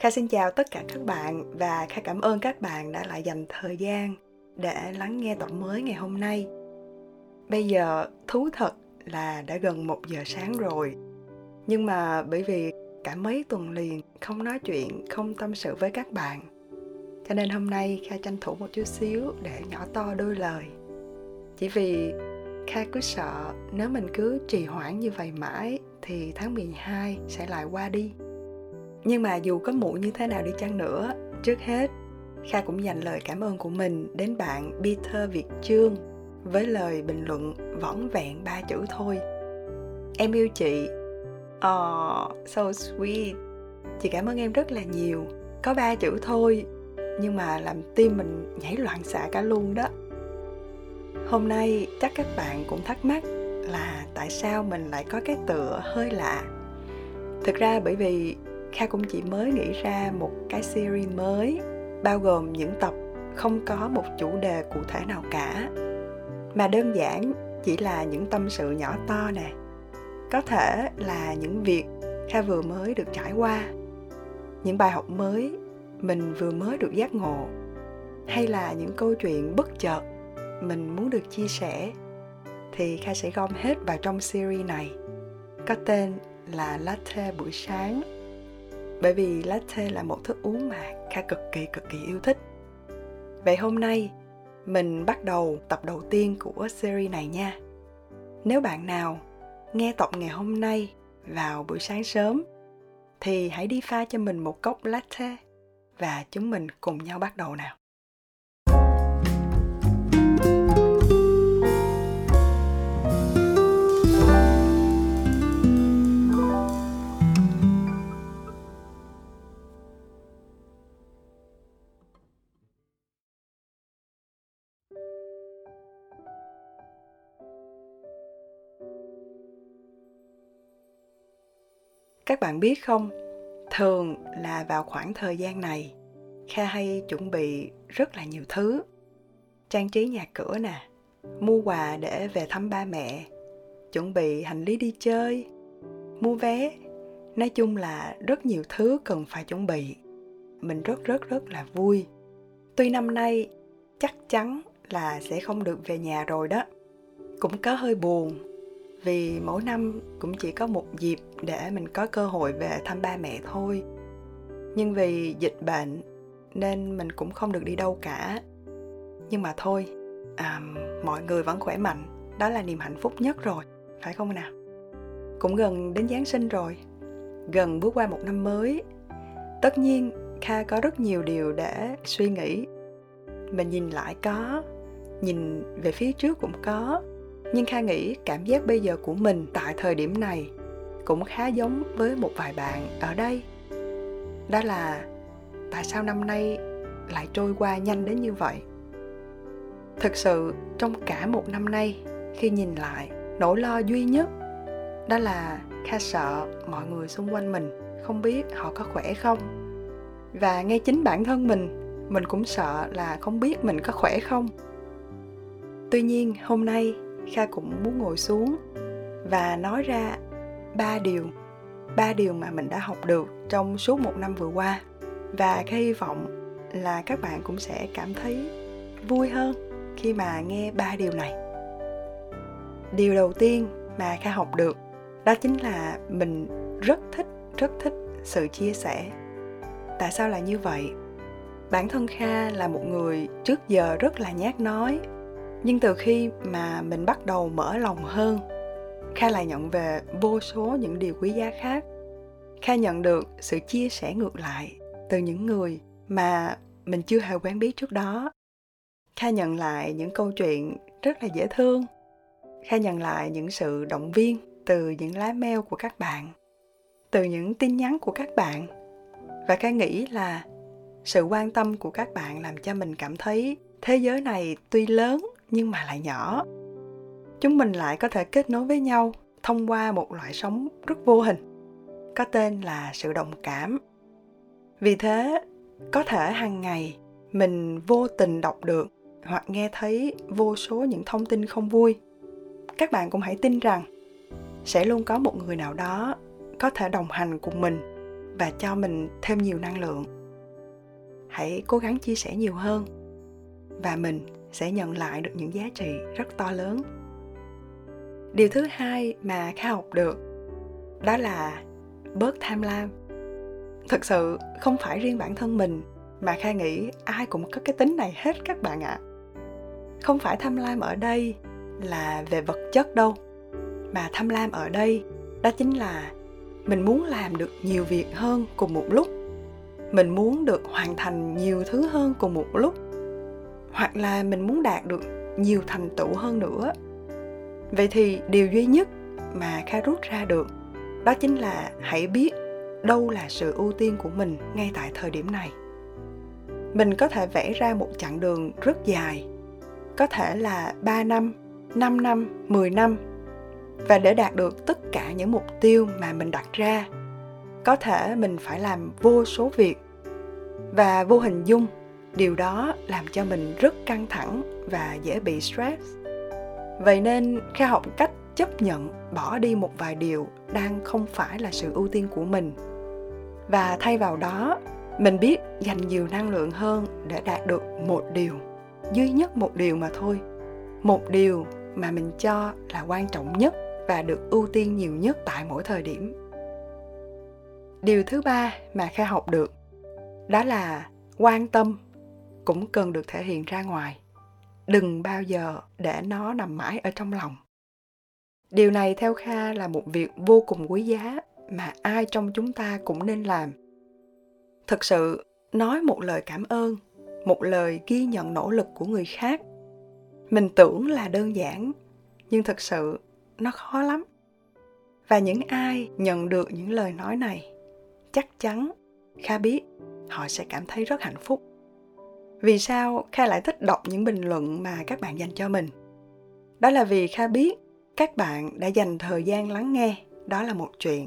Kha xin chào tất cả các bạn và Kha cảm ơn các bạn đã lại dành thời gian để lắng nghe tập mới ngày hôm nay. Bây giờ thú thật là đã gần một giờ sáng rồi. Nhưng mà bởi vì cả mấy tuần liền không nói chuyện, không tâm sự với các bạn. Cho nên hôm nay Kha tranh thủ một chút xíu để nhỏ to đôi lời. Chỉ vì Kha cứ sợ nếu mình cứ trì hoãn như vậy mãi thì tháng 12 sẽ lại qua đi nhưng mà dù có muộn như thế nào đi chăng nữa, trước hết, kha cũng dành lời cảm ơn của mình đến bạn peter việt trương với lời bình luận võng vẹn ba chữ thôi. Em yêu chị. Oh so sweet. Chị cảm ơn em rất là nhiều. Có ba chữ thôi, nhưng mà làm tim mình nhảy loạn xạ cả luôn đó. Hôm nay chắc các bạn cũng thắc mắc là tại sao mình lại có cái tựa hơi lạ. Thực ra bởi vì kha cũng chỉ mới nghĩ ra một cái series mới, bao gồm những tập không có một chủ đề cụ thể nào cả. Mà đơn giản chỉ là những tâm sự nhỏ to nè. Có thể là những việc kha vừa mới được trải qua, những bài học mới mình vừa mới được giác ngộ, hay là những câu chuyện bất chợt mình muốn được chia sẻ, thì kha sẽ gom hết vào trong series này, có tên là latte buổi sáng bởi vì latte là một thức uống mà kha cực kỳ cực kỳ yêu thích. Vậy hôm nay, mình bắt đầu tập đầu tiên của series này nha. Nếu bạn nào nghe tập ngày hôm nay vào buổi sáng sớm, thì hãy đi pha cho mình một cốc latte và chúng mình cùng nhau bắt đầu nào. Các bạn biết không? Thường là vào khoảng thời gian này, kha hay chuẩn bị rất là nhiều thứ. Trang trí nhà cửa nè, mua quà để về thăm ba mẹ, chuẩn bị hành lý đi chơi, mua vé. Nói chung là rất nhiều thứ cần phải chuẩn bị. Mình rất rất rất là vui. Tuy năm nay chắc chắn là sẽ không được về nhà rồi đó. Cũng có hơi buồn vì mỗi năm cũng chỉ có một dịp để mình có cơ hội về thăm ba mẹ thôi. Nhưng vì dịch bệnh nên mình cũng không được đi đâu cả. Nhưng mà thôi à, mọi người vẫn khỏe mạnh. Đó là niềm hạnh phúc nhất rồi phải không nào? Cũng gần đến giáng sinh rồi gần bước qua một năm mới. Tất nhiên kha có rất nhiều điều để suy nghĩ. Mình nhìn lại có nhìn về phía trước cũng có nhưng kha nghĩ cảm giác bây giờ của mình tại thời điểm này cũng khá giống với một vài bạn ở đây. Đó là tại sao năm nay lại trôi qua nhanh đến như vậy? Thực sự, trong cả một năm nay, khi nhìn lại, nỗi lo duy nhất đó là kha sợ mọi người xung quanh mình không biết họ có khỏe không. Và ngay chính bản thân mình mình cũng sợ là không biết mình có khỏe không. Tuy nhiên, hôm nay kha cũng muốn ngồi xuống và nói ra ba điều ba điều mà mình đã học được trong suốt một năm vừa qua. Và kha hy vọng là các bạn cũng sẽ cảm thấy vui hơn khi mà nghe ba điều này. Điều đầu tiên mà kha học được, đó chính là mình rất thích rất thích sự chia sẻ. Tại sao là như vậy? Bản thân kha là một người trước giờ rất là nhát nói nhưng từ khi mà mình bắt đầu mở lòng hơn, kha lại nhận về vô số những điều quý giá khác. Kha nhận được sự chia sẻ ngược lại từ những người mà mình chưa hề quen biết trước đó. Kha nhận lại những câu chuyện rất là dễ thương. Kha nhận lại những sự động viên từ những lá mail của các bạn, từ những tin nhắn của các bạn. Và kha nghĩ là sự quan tâm của các bạn làm cho mình cảm thấy thế giới này tuy lớn nhưng mà lại nhỏ. Chúng mình lại có thể kết nối với nhau thông qua một loại sống rất vô hình, có tên là sự đồng cảm. Vì thế, có thể hàng ngày mình vô tình đọc được hoặc nghe thấy vô số những thông tin không vui, các bạn cũng hãy tin rằng sẽ luôn có một người nào đó có thể đồng hành cùng mình và cho mình thêm nhiều năng lượng. Hãy cố gắng chia sẻ nhiều hơn và mình sẽ nhận lại được những giá trị rất to lớn. Điều thứ hai mà kha học được, đó là bớt tham lam. Thực sự không phải riêng bản thân mình mà kha nghĩ ai cũng có cái tính này hết các bạn ạ. À. không phải tham lam ở đây là về vật chất đâu, mà tham lam ở đây đó chính là mình muốn làm được nhiều việc hơn cùng một lúc. Mình muốn được hoàn thành nhiều thứ hơn cùng một lúc hoặc là mình muốn đạt được nhiều thành tựu hơn nữa. Vậy thì điều duy nhất mà kha rút ra được đó chính là hãy biết đâu là sự ưu tiên của mình ngay tại thời điểm này. Mình có thể vẽ ra một chặng đường rất dài có thể là 3 năm, 5 năm, 10 năm và để đạt được tất cả những mục tiêu mà mình đặt ra có thể mình phải làm vô số việc và vô hình dung điều đó làm cho mình rất căng thẳng và dễ bị stress. Vậy nên, kha học cách chấp nhận bỏ đi một vài điều đang không phải là sự ưu tiên của mình. Và thay vào đó, mình biết dành nhiều năng lượng hơn để đạt được một điều, duy nhất một điều mà thôi. Một điều mà mình cho là quan trọng nhất và được ưu tiên nhiều nhất tại mỗi thời điểm. Điều thứ ba mà kha học được, đó là quan tâm cũng cần được thể hiện ra ngoài. Đừng bao giờ để nó nằm mãi ở trong lòng. Điều này theo kha là một việc vô cùng quý giá mà ai trong chúng ta cũng nên làm. Thực sự, nói một lời cảm ơn, một lời ghi nhận nỗ lực của người khác, mình tưởng là đơn giản, nhưng thực sự nó khó lắm. Và những ai nhận được những lời nói này, chắc chắn kha biết họ sẽ cảm thấy rất hạnh phúc vì sao kha lại thích đọc những bình luận mà các bạn dành cho mình? Đó là vì kha biết các bạn đã dành thời gian lắng nghe, đó là một chuyện.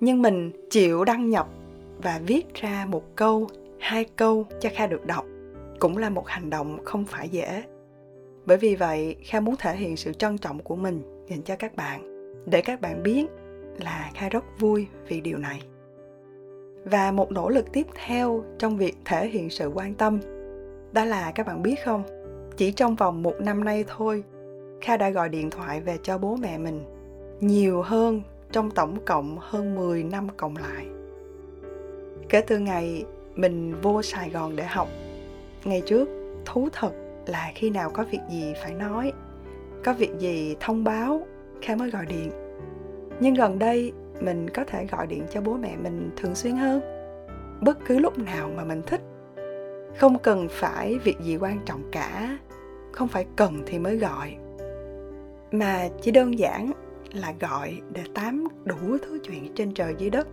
Nhưng mình chịu đăng nhập và viết ra một câu, hai câu cho kha được đọc cũng là một hành động không phải dễ. Bởi vì vậy, kha muốn thể hiện sự trân trọng của mình dành cho các bạn, để các bạn biết là kha rất vui vì điều này. Và một nỗ lực tiếp theo trong việc thể hiện sự quan tâm đó là, các bạn biết không? Chỉ trong vòng một năm nay thôi, kha đã gọi điện thoại về cho bố mẹ mình, nhiều hơn, trong tổng cộng hơn 10 năm cộng lại. Kể từ ngày mình vô sài gòn để học, ngày trước, thú thật là khi nào có việc gì phải nói, có việc gì thông báo, kha mới gọi điện. Nhưng gần đây, mình có thể gọi điện cho bố mẹ mình thường xuyên hơn. Bất cứ lúc nào mà mình thích không cần phải việc gì quan trọng cả. Không phải cần thì mới gọi. Mà chỉ đơn giản là gọi để tám đủ thứ chuyện trên trời dưới đất.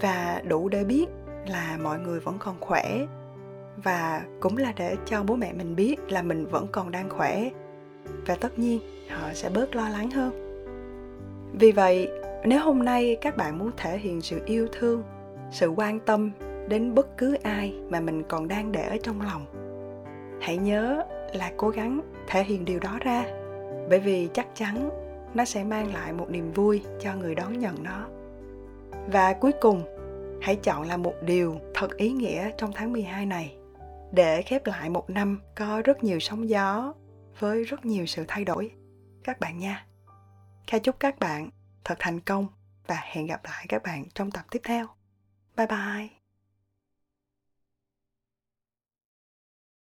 Và đủ để biết là mọi người vẫn còn khỏe. Và cũng là để cho bố mẹ mình biết là mình vẫn còn đang khỏe. Và tất nhiên, họ sẽ bớt lo lắng hơn. Vì vậy, nếu hôm nay các bạn muốn thể hiện sự yêu thương, sự quan tâm đến bất cứ ai mà mình còn đang để ở trong lòng. Hãy nhớ là cố gắng thể hiện điều đó ra, bởi vì chắc chắn nó sẽ mang lại một niềm vui cho người đón nhận nó. Và cuối cùng, hãy chọn là một điều thật ý nghĩa trong tháng 12 này, để khép lại một năm có rất nhiều sóng gió với rất nhiều sự thay đổi. Các bạn nha. Kha chúc các bạn thật thành công và hẹn gặp lại các bạn trong tập tiếp theo. Bye bye.